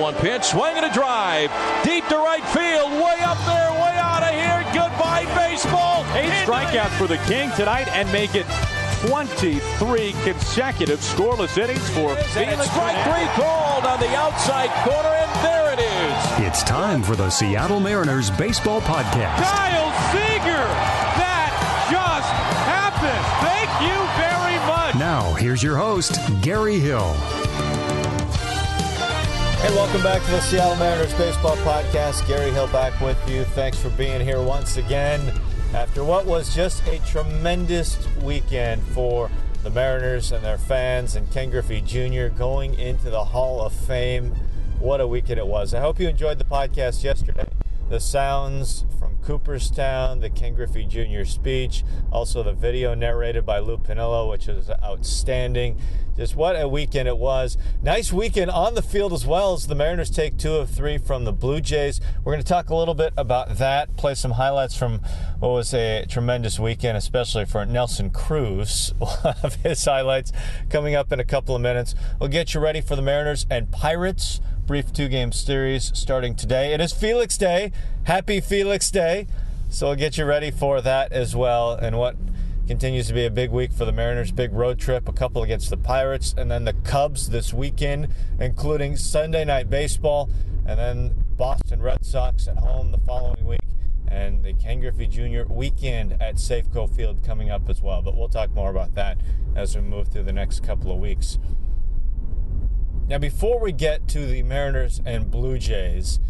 1 pitch, swing and a drive. Deep to right field, way up there, way out of here. Goodbye, baseball. Eight strikeouts for the King tonight and make it 23 consecutive scoreless innings for Felix. Strike three called on the outside corner, and there it is. It's time for the Seattle Mariners Baseball Podcast. Kyle Seager! That just happened! Thank you very much! Now, here's your host, Gary Hill. Hey, welcome back to the Seattle Mariners Baseball Podcast. Gary Hill back with you. Thanks for being here once again after what was just a tremendous weekend for the Mariners and their fans and Ken Griffey Jr. going into the Hall of Fame. What a weekend it was. I hope you enjoyed the podcast yesterday. The sounds from Cooperstown, the Ken Griffey Jr. speech, also the video narrated by Lou Piniella, which was outstanding. Just what a weekend it was. Nice weekend on the field as well as the Mariners take two of three from the Blue Jays. We're going to talk a little bit about that, play some highlights from what was a tremendous weekend, especially for Nelson Cruz. We'll have his highlights coming up in a couple of minutes. We'll get you ready for the Mariners and Pirates brief two game series starting today. It is Felix Day. Happy Felix Day. So we'll get you ready for that as well. And what continues to be a big week for the Mariners. Big road trip, a couple against the Pirates, and then the Cubs this weekend, including Sunday night baseball, and then Boston Red Sox at home the following week, and the Ken Griffey Jr. weekend at Safeco Field coming up as well. But we'll talk more about that as we move through the next couple of weeks. Now, before we get to the Mariners and Blue Jays,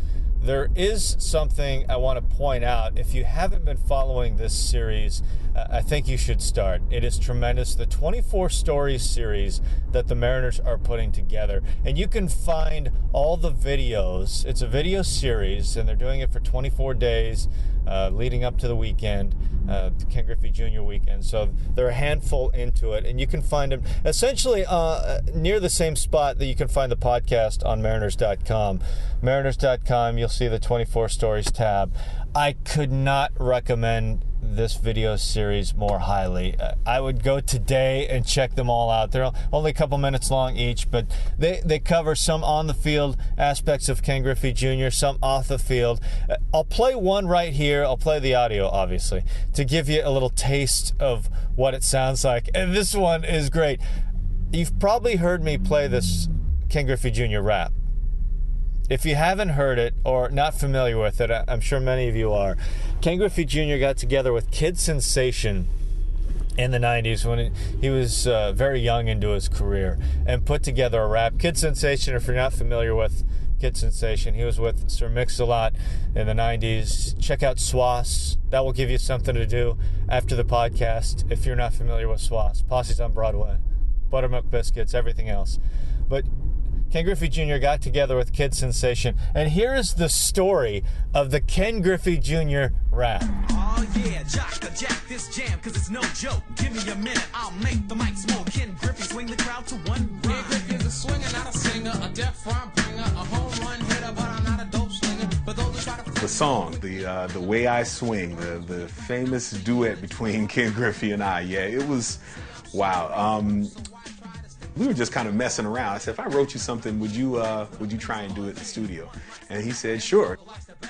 there is something I want to point out. If you haven't been following this series, uh, I think you should start. It is tremendous. The 24 story series that the Mariners are putting together. And you can find all the videos. It's a video series, and they're doing it for 24 days uh, leading up to the weekend, uh, Ken Griffey Jr. weekend. So they're a handful into it. And you can find them essentially uh, near the same spot that you can find the podcast on mariners.com. Mariners.com, you'll see the 24 Stories tab. I could not recommend this video series more highly. Uh, I would go today and check them all out. They're only a couple minutes long each, but they, they cover some on the field aspects of Ken Griffey Jr., some off the field. Uh, I'll play one right here. I'll play the audio, obviously, to give you a little taste of what it sounds like. And this one is great. You've probably heard me play this Ken Griffey Jr. rap. If you haven't heard it or not familiar with it, I'm sure many of you are. Ken Griffey Jr. got together with Kid Sensation in the 90s when he was uh, very young into his career and put together a rap. Kid Sensation, if you're not familiar with Kid Sensation, he was with Sir Mix-a-Lot in the 90s. Check out Swass. That will give you something to do after the podcast if you're not familiar with Swass. Posse's on Broadway, Buttermilk Biscuits, everything else. But Ken Griffey Jr. got together with Kid Sensation, and here is the story of the Ken Griffey Jr. rap. Oh yeah, jock the jack this jam, cause it's no joke. Give me a minute, I'll make the mic smoke. Ken Griffey swing the crowd to one rhyme. Ken Griffey is a swinger, not a singer, a deaf rhyme bringer, a home run hitter, but I'm not a dope slinger. For those who try to the song, the uh, the way I swing, the the famous duet between Ken Griffey and I. Yeah, it was wow. Um, we were just kind of messing around. I said, if I wrote you something, would you uh, would you try and do it in the studio? And he said, sure.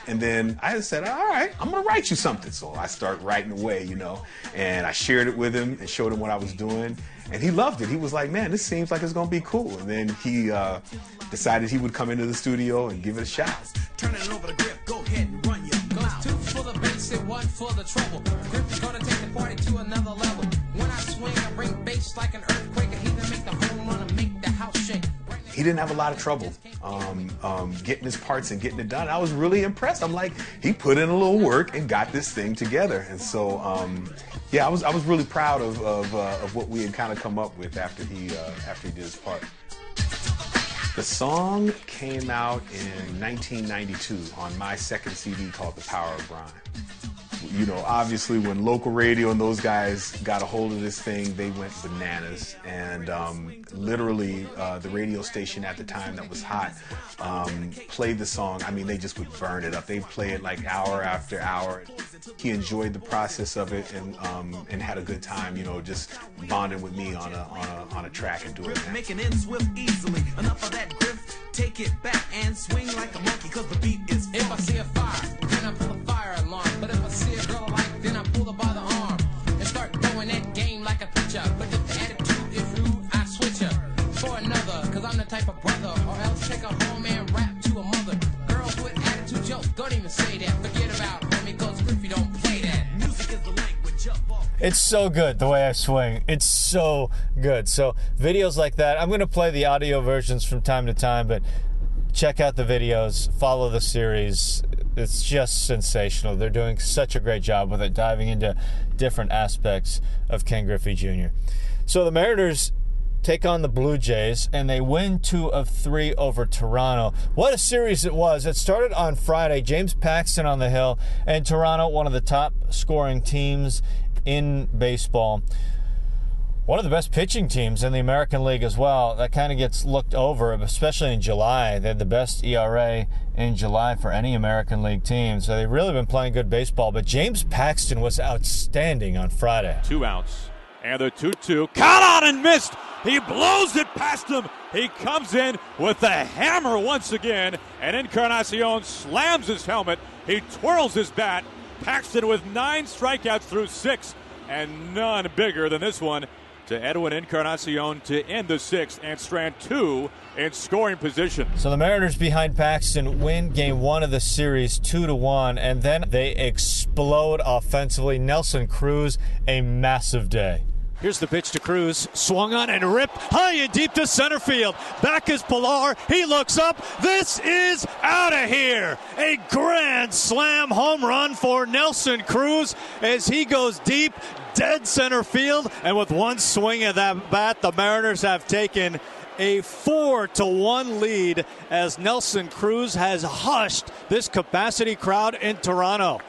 And then I said, all right, I'm gonna write you something. So I start writing away, you know, and I shared it with him and showed him what I was doing, and he loved it. He was like, man, this seems like it's gonna be cool. And then he uh, decided he would come into the studio and give it a shot. Turn it over the grip, go ahead and run your mouth. two for the bass and one for the trouble. Griffey's gonna take the party to another level. When I swing, I bring bass like an earthquake. He didn't have a lot of trouble um, um, getting his parts and getting it done. I was really impressed. I'm like, he put in a little work and got this thing together. And so, um, yeah, I was I was really proud of of, uh, of what we had kind of come up with after he uh, after he did his part. The song came out in 1992 on my second CD called The Power of Rhyme. You know, obviously when local radio and those guys got a hold of this thing, they went bananas. And um, literally, uh, the radio station at the time that was hot um, played the song. I mean, they just would burn it up. They play it like hour after hour. He enjoyed the process of it and um, and had a good time. You know, just bonding with me on a on a, on a track and doing that. Make an end swift easily. Enough of that griff. Take it back and swing like a monkey, cause the beat is If I see a fire, then I pull. But if I see a girl like, then I pull her by the arm and start throwing that game like a pitcher. But if the attitude is rude, I switch her for another. Cause I'm the type of brother, or else take her home and rap to a mother. Girls with attitude jokes, don't even say that. Forget about homie, cause Griffey don't play that. music is the language of all. It's so good the way I swing. It's so good. So videos like that, I'm going to play the audio versions from time to time, but check out the videos, follow the series. It's just sensational. They're doing such a great job with it, diving into different aspects of Ken Griffey Jr. So the Mariners take on the Blue Jays and they win two of three over Toronto. What a series it was! It started on Friday. James Paxton on the hill, and Toronto, one of the top scoring teams in baseball. One of the best pitching teams in the American League as well. That kind of gets looked over, especially in July. They had the best ERA in July for any American League team. So they've really been playing good baseball. But James Paxton was outstanding on Friday. Two outs. And the 2 2. Caught on and missed. He blows it past him. He comes in with the hammer once again. And Encarnacion slams his helmet. He twirls his bat. Paxton with nine strikeouts through six. And none bigger than this one to Edwin Encarnacion to end the sixth and strand two in scoring position. So the Mariners behind Paxton win game one of the series two to one, and then they explode offensively. Nelson Cruz, a massive day. Here's the pitch to Cruz. Swung on and ripped high and deep to center field. Back is Pilar. He looks up. This is out of here. A grand slam home run for Nelson Cruz as he goes deep, dead center field. And with one swing of that bat, the Mariners have taken a four to one lead as Nelson Cruz has hushed this capacity crowd in Toronto.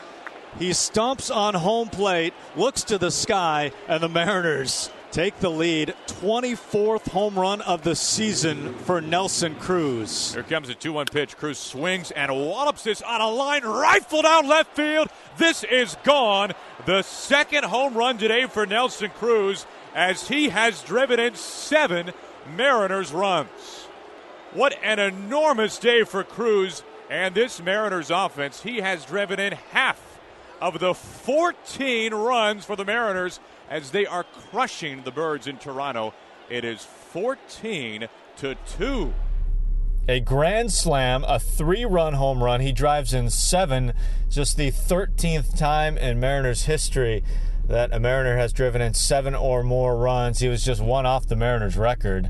He stumps on home plate, looks to the sky, and the Mariners take the lead. 24th home run of the season for Nelson Cruz. Here comes a 2 1 pitch. Cruz swings and wallops this on a line rifled out left field. This is gone. The second home run today for Nelson Cruz as he has driven in seven Mariners runs. What an enormous day for Cruz and this Mariners offense. He has driven in half of the 14 runs for the Mariners as they are crushing the Birds in Toronto. It is 14 to 2. A grand slam, a three run home run. He drives in seven, just the 13th time in Mariners history that a Mariner has driven in seven or more runs. He was just one off the Mariners record.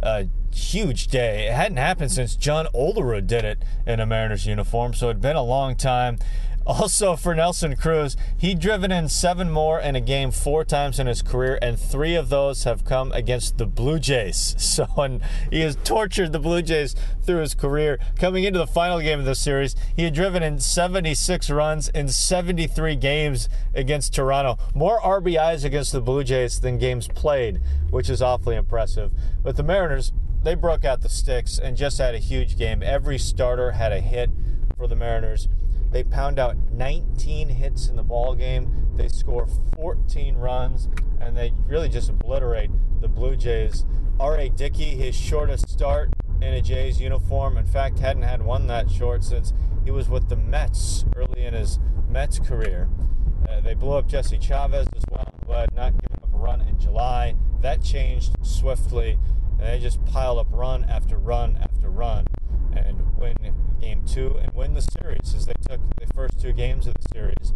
A huge day. It hadn't happened since John Olerud did it in a Mariners uniform, so it'd been a long time. Also, for Nelson Cruz, he'd driven in seven more in a game four times in his career, and three of those have come against the Blue Jays. So, and he has tortured the Blue Jays through his career. Coming into the final game of the series, he had driven in 76 runs in 73 games against Toronto. More RBIs against the Blue Jays than games played, which is awfully impressive. But the Mariners, they broke out the sticks and just had a huge game. Every starter had a hit for the Mariners. They pound out 19 hits in the ball game. They score 14 runs, and they really just obliterate the Blue Jays. R.A. Dickey, his shortest start in a Jays uniform. In fact, hadn't had one that short since he was with the Mets early in his Mets career. Uh, they blew up Jesse Chavez as well, but not giving up a run in July. That changed swiftly, and they just piled up run after run after run and win game two and win the series as they took the first two games of the series.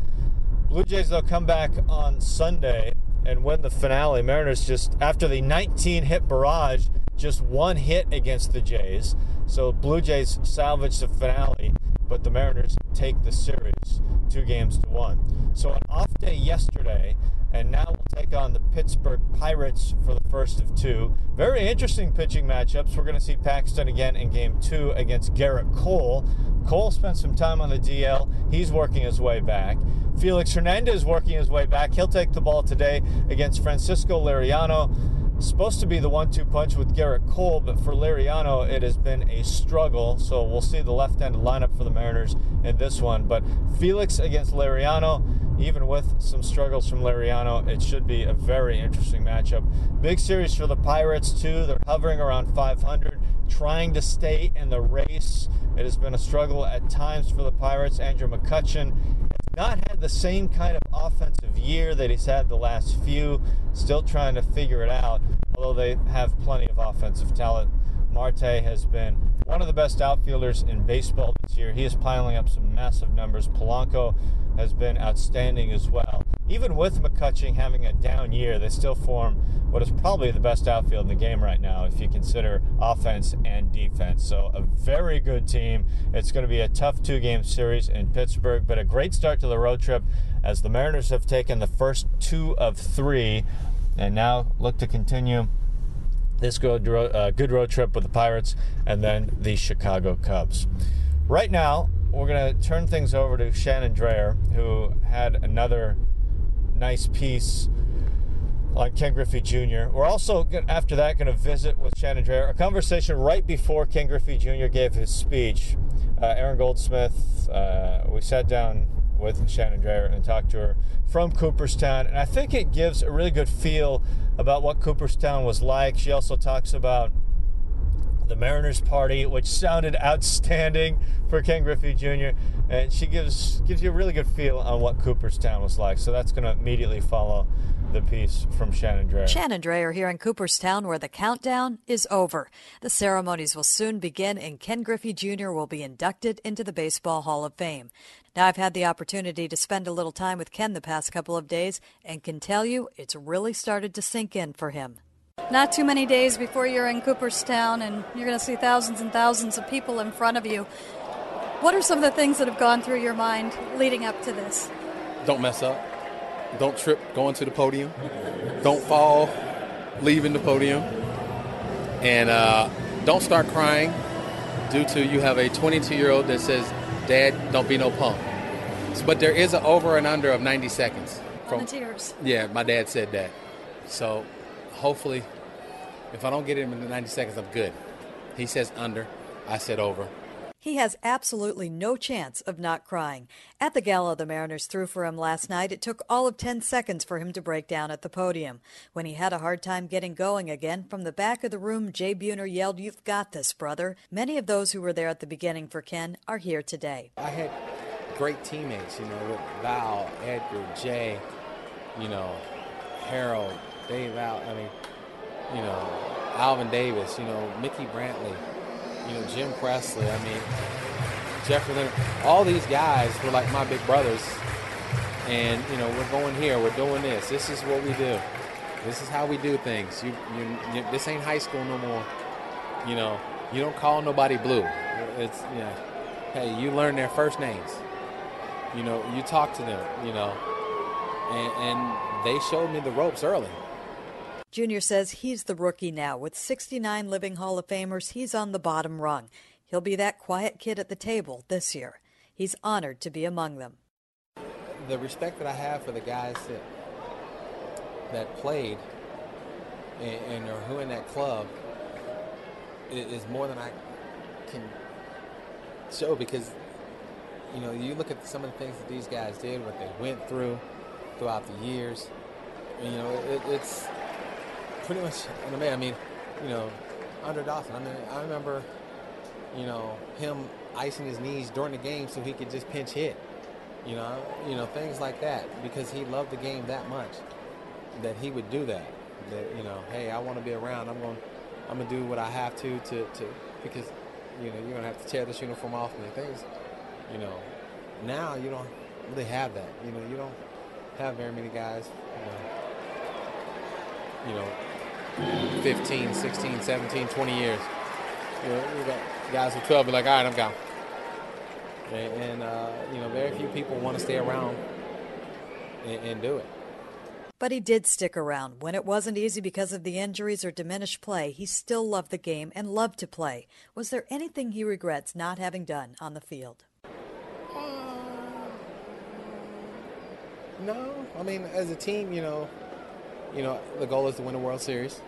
Blue Jays, they'll come back on Sunday and win the finale. Mariners just, after the 19 hit barrage, just one hit against the Jays. So Blue Jays salvage the finale, but the Mariners take the series two games to one. So an off day yesterday, and now we'll take on the Pittsburgh Pirates for the first of two. Very interesting pitching matchups. We're going to see Paxton again in game two against Gerrit Cole. Cole spent some time on the DL. He's working his way back. Felix Hernandez working his way back. He'll take the ball today against Francisco Liriano. Supposed to be the one two punch with Gerrit Cole, but for Liriano, it has been a struggle. So we'll see the left handed lineup for the Mariners in this one. But Felix against Liriano, even with some struggles from Liriano, it should be a very interesting matchup. Big series for the Pirates, too. They're hovering around 500, trying to stay in the race. It has been a struggle at times for the Pirates. Andrew McCutchen has not had the same kind of offensive year that he's had the last few. Still trying to figure it out, although they have plenty of offensive talent. Marte has been one of the best outfielders in baseball this year. He is piling up some massive numbers. Polanco has been outstanding as well. Even with McCutchen having a down year, they still form what is probably the best outfield in the game right now if you consider offense and defense. So, a very good team. It's going to be a tough two game series in Pittsburgh, but a great start to the road trip as the Mariners have taken the first two of three and now look to continue this good road, uh, good road trip with the Pirates and then the Chicago Cubs. Right now, we're going to turn things over to Shannon Drayer, who had another nice piece on Ken Griffey Jr. We're also, after that, going to visit with Shannon Drayer, A conversation right before Ken Griffey Jr. gave his speech. Uh, Aaron Goldsmith, uh, we sat down with Shannon Drayer and talked to her from Cooperstown. And I think it gives a really good feel about what Cooperstown was like. She also talks about the Mariners party, which sounded outstanding for Ken Griffey Jr. And she gives gives you a really good feel on what Cooperstown was like. So that's going to immediately follow the piece from Shannon Drayer. Shannon Drayer here in Cooperstown, where the countdown is over. The ceremonies will soon begin, and Ken Griffey Jr. will be inducted into the Baseball Hall of Fame. Now, I've had the opportunity to spend a little time with Ken the past couple of days, and can tell you it's really started to sink in for him. Not too many days before you're in Cooperstown, and you're going to see thousands and thousands of people in front of you. What are some of the things that have gone through your mind leading up to this? Don't mess up. Don't trip going to the podium. Don't fall leaving the podium. And uh, don't start crying due to you have a 22 year old that says, Dad, don't be no punk. But there is an over and under of 90 seconds. From, the tears. Yeah, my dad said that. So hopefully, if I don't get him in the 90 seconds, I'm good. He says under. I said over. He has absolutely no chance of not crying. At the gala the Mariners threw for him last night, it took all of 10 seconds for him to break down at the podium. When he had a hard time getting going again, from the back of the room, Jay Buhner yelled, You've got this, brother. Many of those who were there at the beginning for Ken are here today. I had great teammates, you know, with Val, Edgar, Jay, you know, Harold, Dave Al, I mean, you know, Alvin Davis, you know, Mickey Brantley you know, Jim Presley. I mean, Jeffrey Leonard. All these guys were like my big brothers. And, you know, we're going here. We're doing this. This is what we do. This is how we do things. You, you, you this ain't high school no more. You know, you don't call nobody blue. It's, you know, hey, you learn their first names. You know, you talk to them, you know. And, and they showed me the ropes early. Junior says he's the rookie now. With 69 living Hall of Famers, he's on the bottom rung. He'll be that quiet kid at the table this year. He's honored to be among them. The respect that I have for the guys that that played and, and or who in that club is more than I can show because you know you look at some of the things that these guys did, what they went through throughout the years. You know, it, it's pretty much in a way. I mean, you know, Andre Dawson. I mean, I remember, you know, him icing his knees during the game so he could just pinch hit. You know, you know things like that because he loved the game that much that he would do that. That you know, hey, I want to be around. I'm going, I'm gonna do what I have to to to because you know you're gonna have to tear this uniform off me. Things, you know, now you don't really have that. You know, you don't have very many guys. You know, you know 15, 16, 17, 20 years. You know, guys who 12 be like, all right, I'm gone. And, uh, you know, very few people want to stay around and, and do it. But he did stick around. When it wasn't easy because of the injuries or diminished play, he still loved the game and loved to play. Was there anything he regrets not having done on the field? No, I mean, as a team, you know, you know, the goal is to win a World Series.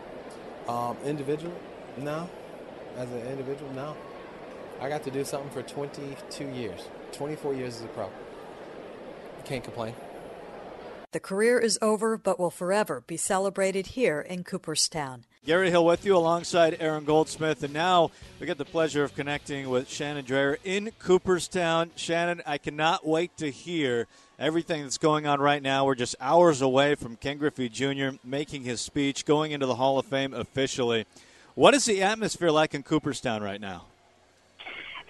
Um, individual, no. As an individual, no. I got to do something for 22 years, 24 years as a pro. Can't complain. The career is over, but will forever be celebrated here in Cooperstown. Gary Hill with you alongside Aaron Goldsmith. And now we get the pleasure of connecting with Shannon Drayer in Cooperstown. Shannon, I cannot wait to hear everything that's going on right now. We're just hours away from Ken Griffey Jr. making his speech, going into the Hall of Fame officially. What is the atmosphere like in Cooperstown right now?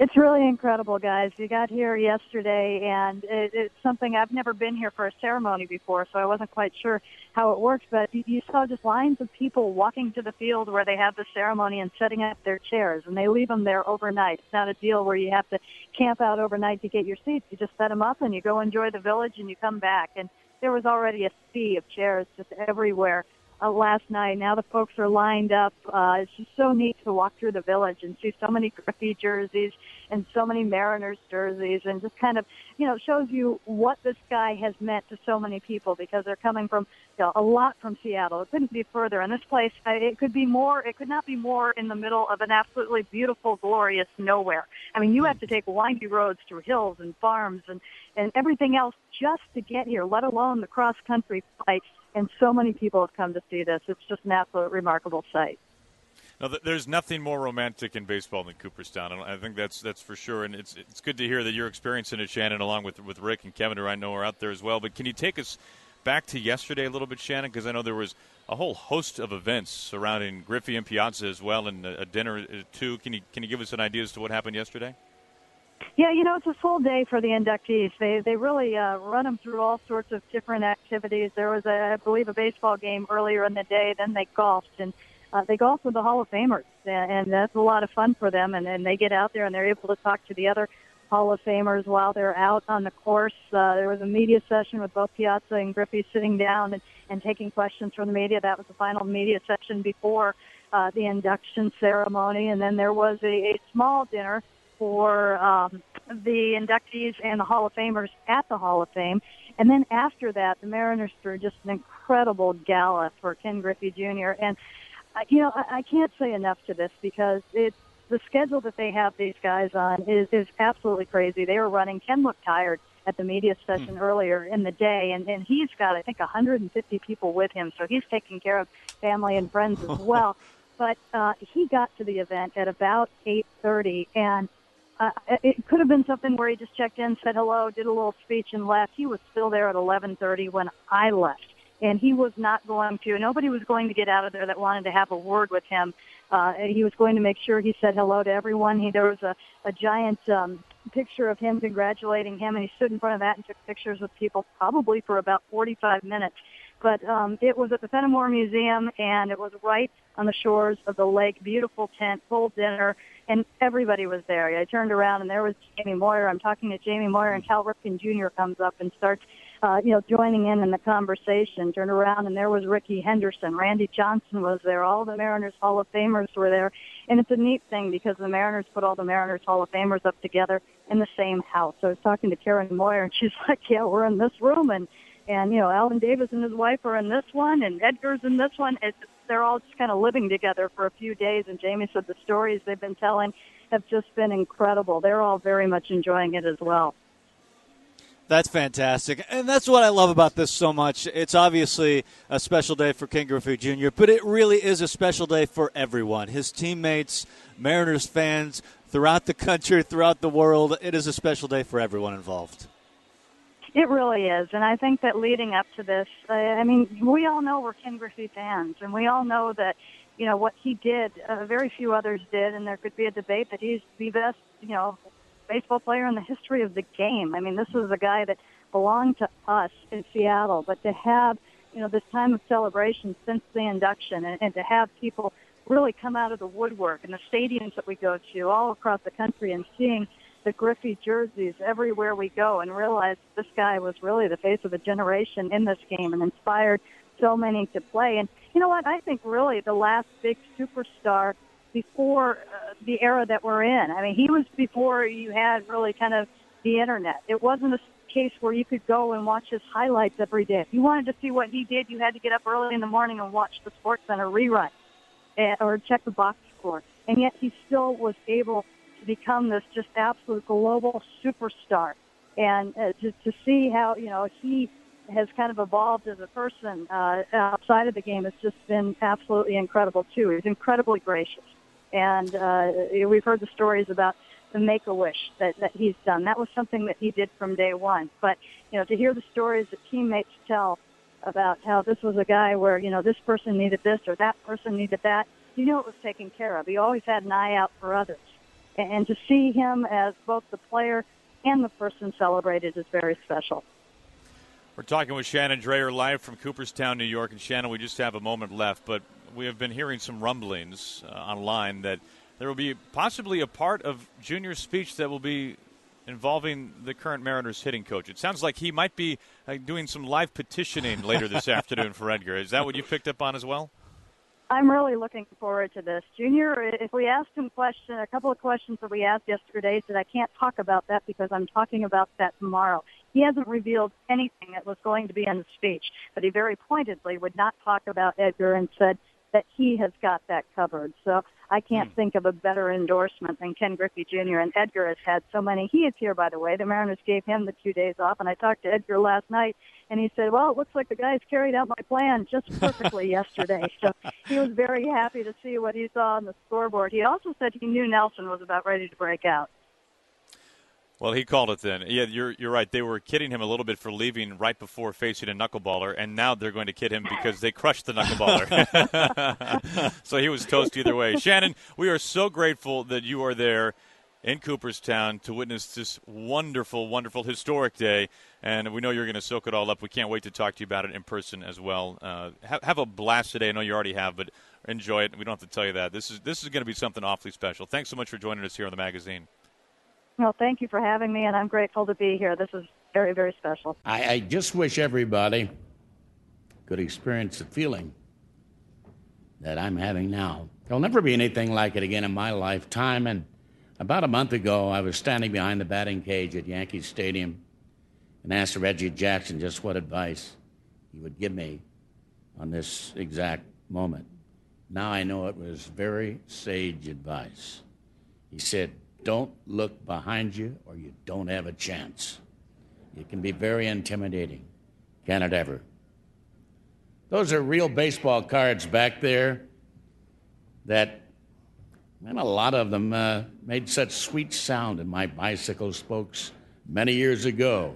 It's really incredible, guys. You got here yesterday, and it, it's something I've never been here for a ceremony before, so I wasn't quite sure how it works. But you, you saw just lines of people walking to the field where they have the ceremony and setting up their chairs, and they leave them there overnight. It's not a deal where you have to camp out overnight to get your seats. You just set them up, and you go enjoy the village, and you come back. And there was already a sea of chairs just everywhere uh, last night. Now the folks are lined up. Uh, it's just so neat to walk through the village and see so many Griffey jerseys and so many Mariners jerseys, and just kind of, you know, shows you what this guy has meant to so many people because they're coming from you know, a lot from Seattle. It couldn't be further. And this place, it could be more. It could not be more in the middle of an absolutely beautiful, glorious nowhere. I mean, you have to take windy roads through hills and farms and and everything else just to get here, let alone the cross country flight and so many people have come to see this. It's just an absolute remarkable sight. No, there's nothing more romantic in baseball than Cooperstown. I think that's that's for sure, and it's it's good to hear that you're experiencing it, Shannon, along with with Rick and Kevin, who I know are out there as well. But can you take us back to yesterday a little bit, Shannon? Because I know there was a whole host of events surrounding Griffey and Piazza as well, and a, a dinner uh, too. Can you can you give us an idea as to what happened yesterday? Yeah, you know, it's a full day for the inductees. They they really uh, run them through all sorts of different activities. There was, a, I believe, a baseball game earlier in the day. Then they golfed, and uh, they golf with the Hall of Famers, and that's a lot of fun for them. And, and they get out there and they're able to talk to the other Hall of Famers while they're out on the course. Uh, there was a media session with both Piazza and Griffey sitting down and, and taking questions from the media. That was the final media session before uh, the induction ceremony, and then there was a, a small dinner for um, the inductees and the Hall of Famers at the Hall of Fame. And then after that, the Mariners threw just an incredible gala for Ken Griffey Jr. And, uh, you know, I, I can't say enough to this because it's the schedule that they have these guys on is, is absolutely crazy. They were running. Ken looked tired at the media session hmm. earlier in the day, and, and he's got, I think, 150 people with him, so he's taking care of family and friends as well. but uh, he got to the event at about 8:30, and uh, it could have been something where he just checked in, said hello, did a little speech, and left. He was still there at 11:30 when I left, and he was not going to. Nobody was going to get out of there that wanted to have a word with him. Uh, he was going to make sure he said hello to everyone. He, there was a, a giant um, picture of him congratulating him, and he stood in front of that and took pictures with people probably for about 45 minutes. But um, it was at the Fenimore Museum, and it was right on the shores of the lake. Beautiful tent, full dinner and everybody was there. I turned around and there was Jamie Moyer. I'm talking to Jamie Moyer, and Cal Ripken Jr. comes up and starts, uh, you know, joining in in the conversation. Turned around and there was Rickey Henderson. Randy Johnson was there. All the Mariners Hall of Famers were there, and it's a neat thing because the Mariners put all the Mariners Hall of Famers up together in the same house. So I was talking to Karen Moyer, and she's like, "Yeah, we're in this room," and and you know, Alvin Davis and his wife are in this one, and Edgar's in this one. It's they're all just kind of living together for a few days. And Jamie said the stories they've been telling have just been incredible. They're all very much enjoying it as well. That's fantastic. And that's what I love about this so much. It's obviously a special day for Ken Griffey Jr., but it really is a special day for everyone his teammates, Mariners fans throughout the country, throughout the world. It is a special day for everyone involved. It really is, and I think that leading up to this, uh, I mean, we all know we're Ken Griffey fans, and we all know that, you know, what he did, uh, very few others did, and there could be a debate that he's the best, you know, baseball player in the history of the game. I mean, this is a guy that belonged to us in Seattle, but to have, you know, this time of celebration since the induction, and, and to have people really come out of the woodwork and the stadiums that we go to all across the country and seeing the Griffey jerseys everywhere we go and realize this guy was really the face of a generation in this game and inspired so many to play. And you know what? I think really the last big superstar before uh, the era that we're in. I mean, he was before you had really kind of the internet. It wasn't a case where you could go and watch his highlights every day. If you wanted to see what he did, you had to get up early in the morning and watch the Sports Center rerun eh, or check the box score. And yet he still was able become this just absolute global superstar. And uh, to, to see how, you know, he has kind of evolved as a person uh, outside of the game has just been absolutely incredible, too. He's incredibly gracious. And uh, we've heard the stories about the make a wish that, that he's done. That was something that he did from day one. But, you know, to hear the stories that teammates tell about how this was a guy where, you know, this person needed this or that person needed that, you know it was taken care of. He always had an eye out for others. And to see him as both the player and the person celebrated is very special. We're talking with Shannon Drayer live from Cooperstown, New York. And Shannon, we just have a moment left, but we have been hearing some rumblings uh, online that there will be possibly a part of Junior's speech that will be involving the current Mariners hitting coach. It sounds like he might be uh, doing some live petitioning later this afternoon for Edgar. Is that what you picked up on as well? I'm really looking forward to this. Junior, if we asked him question, a couple of questions that we asked yesterday, said I can't talk about that because I'm talking about that tomorrow. He hasn't revealed anything that was going to be in the speech, but he very pointedly would not talk about Edgar and said that he has got that covered. So I can't hmm. think of a better endorsement than Ken Griffey Jr. And Edgar has had so many. He is here, by the way. The Mariners gave him the two days off, and I talked to Edgar last night, and he said, "Well, it looks like the guys carried out my plan just perfectly yesterday." So he was very happy to see what he saw on the scoreboard. He also said he knew Nelson was about ready to break out. Well, he called it then. Yeah, you're you're right. They were kidding him a little bit for leaving right before facing a knuckleballer, and now they're going to kid him because they crushed the knuckleballer. so he was toast either way. Shannon, we are so grateful that you are there in Cooperstown to witness this wonderful, wonderful, historic day. And we know you're going to soak it all up. We can't wait to talk to you about it in person as well. Uh, have, have a blast today. I know you already have, but enjoy it. We don't have to tell you that. This is this is going to be something awfully special. Thanks so much for joining us here on the magazine. Well, thank you for having me, and I'm grateful to be here. This is very, very special. I, I just wish everybody could experience the feeling that I'm having now. There'll never be anything like it again in my lifetime. And about a month ago, I was standing behind the batting cage at Yankee Stadium and asked Reggie Jackson just what advice he would give me on this exact moment. Now I know it was very sage advice. He said, don't look behind you or you don't have a chance. It can be very intimidating. Can it ever? Those are real baseball cards back there that, and a lot of them uh, made such sweet sound in my bicycle spokes many years ago.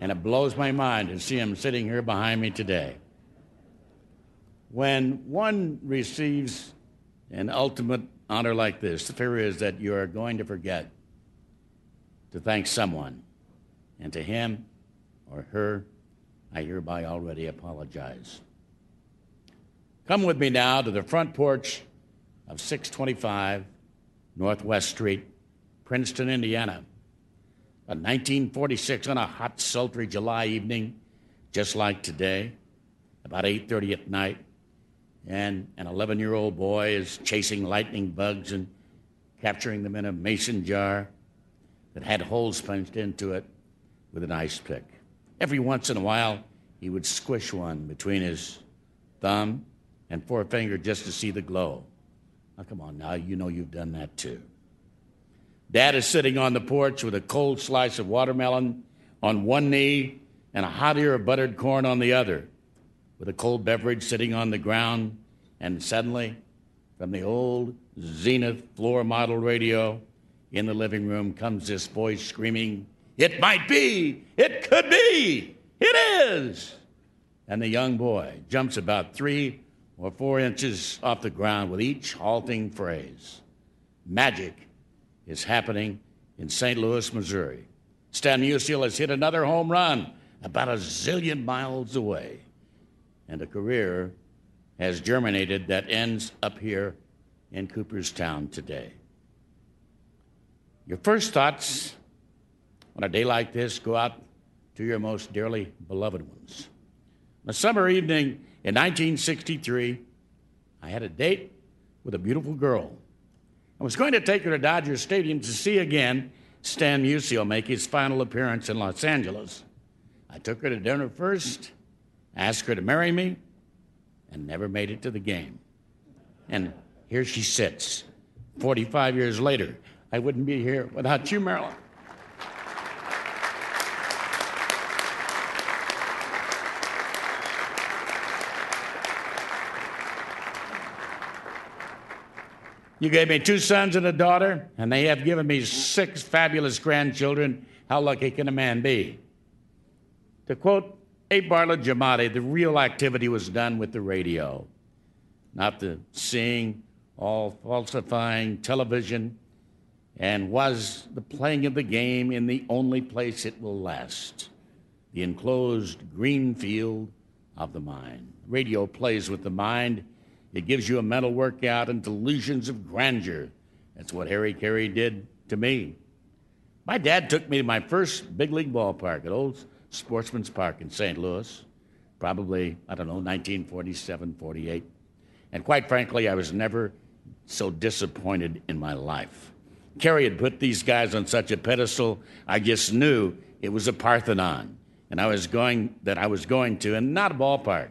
And it blows my mind to see them sitting here behind me today. When one receives an ultimate honor like this, the fear is that you are going to forget to thank someone. And to him or her, I hereby already apologize. Come with me now to the front porch of 625 Northwest Street, Princeton, Indiana. A 1946 on a hot, sultry July evening, just like today, about 8:30 at night, and an 11 year old boy is chasing lightning bugs and capturing them in a mason jar that had holes punched into it with an ice pick. Every once in a while, he would squish one between his thumb and forefinger just to see the glow. Now, come on, now, you know you've done that too. Dad is sitting on the porch with a cold slice of watermelon on one knee and a hot ear of buttered corn on the other with a cold beverage sitting on the ground, and suddenly, from the old Zenith floor model radio in the living room comes this voice screaming, It might be! It could be! It is! And the young boy jumps about three or four inches off the ground with each halting phrase. Magic is happening in St. Louis, Missouri. Stan Musial has hit another home run about a zillion miles away and a career has germinated that ends up here in Cooperstown today. Your first thoughts on a day like this go out to your most dearly beloved ones. On a summer evening in 1963, I had a date with a beautiful girl. I was going to take her to Dodger Stadium to see again Stan Musial make his final appearance in Los Angeles. I took her to dinner first, asked her to marry me, and never made it to the game. And here she sits, 45 years later. I wouldn't be here without you, Marilyn. You gave me two sons and a daughter, and they have given me six fabulous grandchildren. How lucky can a man be? To quote Abe Bartlett Giamatti, the real activity was done with the radio, not the seeing, all falsifying television, and was the playing of the game in the only place it will last the enclosed green field of the mind. Radio plays with the mind it gives you a mental workout and delusions of grandeur. That's what Harry Caray did to me. My dad took me to my first big league ballpark at Old Sportsman's Park in St. Louis, probably, I don't know, 1947, 48. And quite frankly, I was never so disappointed in my life. Caray had put these guys on such a pedestal, I just knew it was a Parthenon. And I was going, that I was going to, and not a ballpark.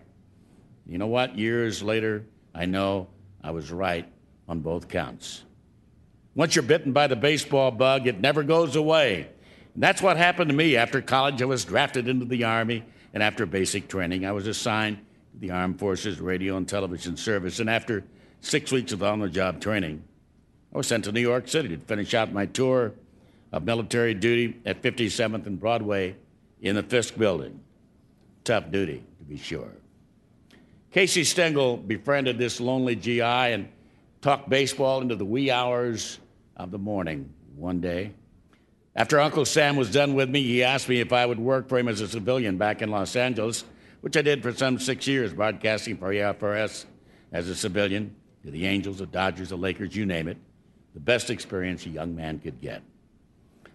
You know what? Years later, I know I was right on both counts. Once you're bitten by the baseball bug, it never goes away. And that's what happened to me. After college, I was drafted into the Army, and after basic training, I was assigned to the Armed Forces Radio and Television Service. And after six weeks of on the job training, I was sent to New York City to finish out my tour of military duty at 57th and Broadway in the Fisk Building. Tough duty, to be sure. Casey Stengel befriended this lonely GI and talked baseball into the wee hours of the morning one day. After Uncle Sam was done with me, he asked me if I would work for him as a civilian back in Los Angeles, which I did for some six years, broadcasting for AFRS as a civilian to the Angels, the Dodgers, the Lakers, you name it. The best experience a young man could get.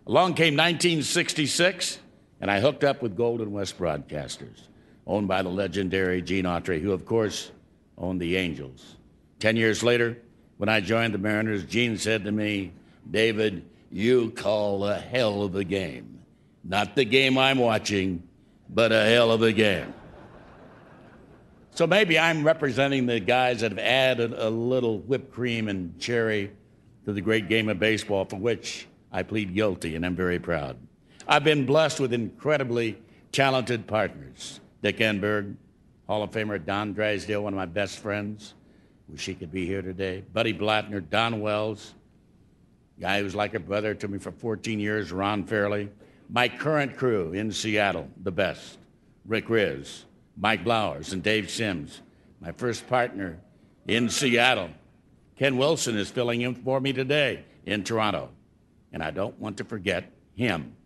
Along came 1966, and I hooked up with Golden West Broadcasters owned by the legendary Gene Autry, who, of course, owned the Angels. Ten years later, when I joined the Mariners, Gene said to me, David, you call a hell of a game. Not the game I'm watching, but a hell of a game. So maybe I'm representing the guys that have added a little whipped cream and cherry to the great game of baseball, for which I plead guilty, and I'm very proud. I've been blessed with incredibly talented partners. Dick Enberg, Hall of Famer Don Drysdale, one of my best friends. Wish he could be here today. Buddy Blattner, Don Wells, guy who was like a brother to me for 14 years, Ron Fairly. My current crew in Seattle, the best. Rick Rizzs, Mike Blowers, and Dave Sims. My first partner in Seattle. Ken Wilson is filling in for me today in Toronto. And I don't want to forget him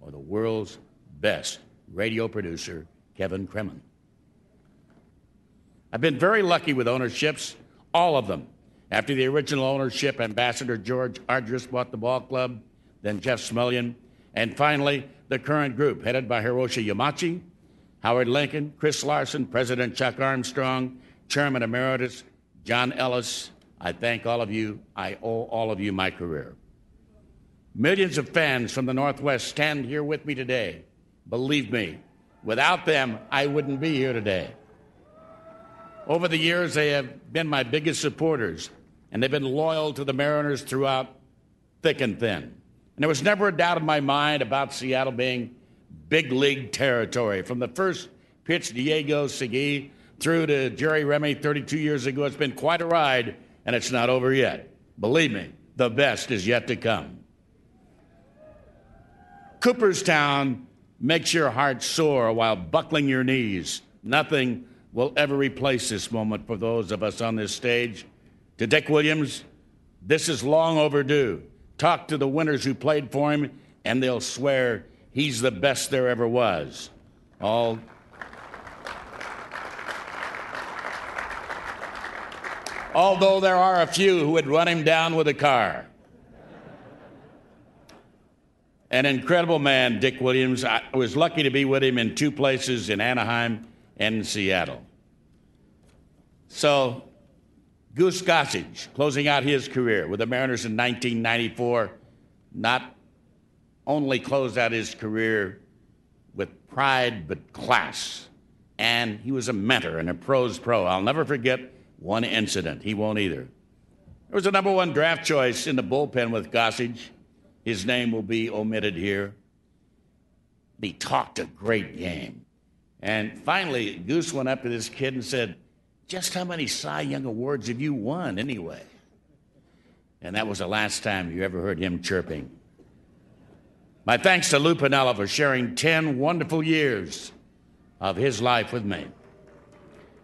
or the world's best radio producer, Kevin Cremin. I've been very lucky with ownerships, all of them. After the original ownership, Ambassador George Argyros bought the ball club, then Jeff Smulyan, and finally the current group, headed by Hiroshi Yamauchi, Howard Lincoln, Chris Larson, President Chuck Armstrong, Chairman Emeritus John Ellis. I thank all of you. I owe all of you my career. Millions of fans from the Northwest stand here with me today. Believe me, Without them, I wouldn't be here today. Over the years, they have been my biggest supporters, and they've been loyal to the Mariners throughout thick and thin. And there was never a doubt in my mind about Seattle being big league territory. From the first pitch, Diego Segui, through to Jerry Remy 32 years ago, it's been quite a ride, and it's not over yet. Believe me, the best is yet to come. Cooperstown makes your heart soar while buckling your knees. Nothing will ever replace this moment for those of us on this stage. To Dick Williams, this is long overdue. Talk to the winners who played for him, and they'll swear he's the best there ever was. All. Although there are a few who would run him down with a car. An incredible man, Dick Williams. I was lucky to be with him in two places in Anaheim and in Seattle. So, Goose Gossage, closing out his career with the Mariners in 1994, not only closed out his career with pride but class. And he was a mentor and a pro's pro. I'll never forget one incident. He won't either. There was a number one draft choice in the bullpen with Gossage. His name will be omitted here. He talked a great game. And finally, Goose went up to this kid and said, Just how many Cy Young Awards have you won anyway? And that was the last time you ever heard him chirping. My thanks to Lou Piniella for sharing 10 wonderful years of his life with me.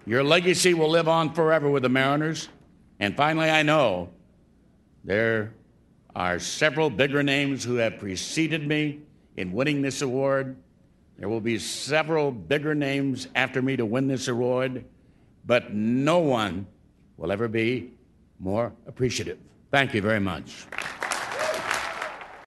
Your legacy will live on forever with the Mariners. And finally, I know there are several bigger names who have preceded me in winning this award. There will be several bigger names after me to win this award, but no one will ever be more appreciative. Thank you very much.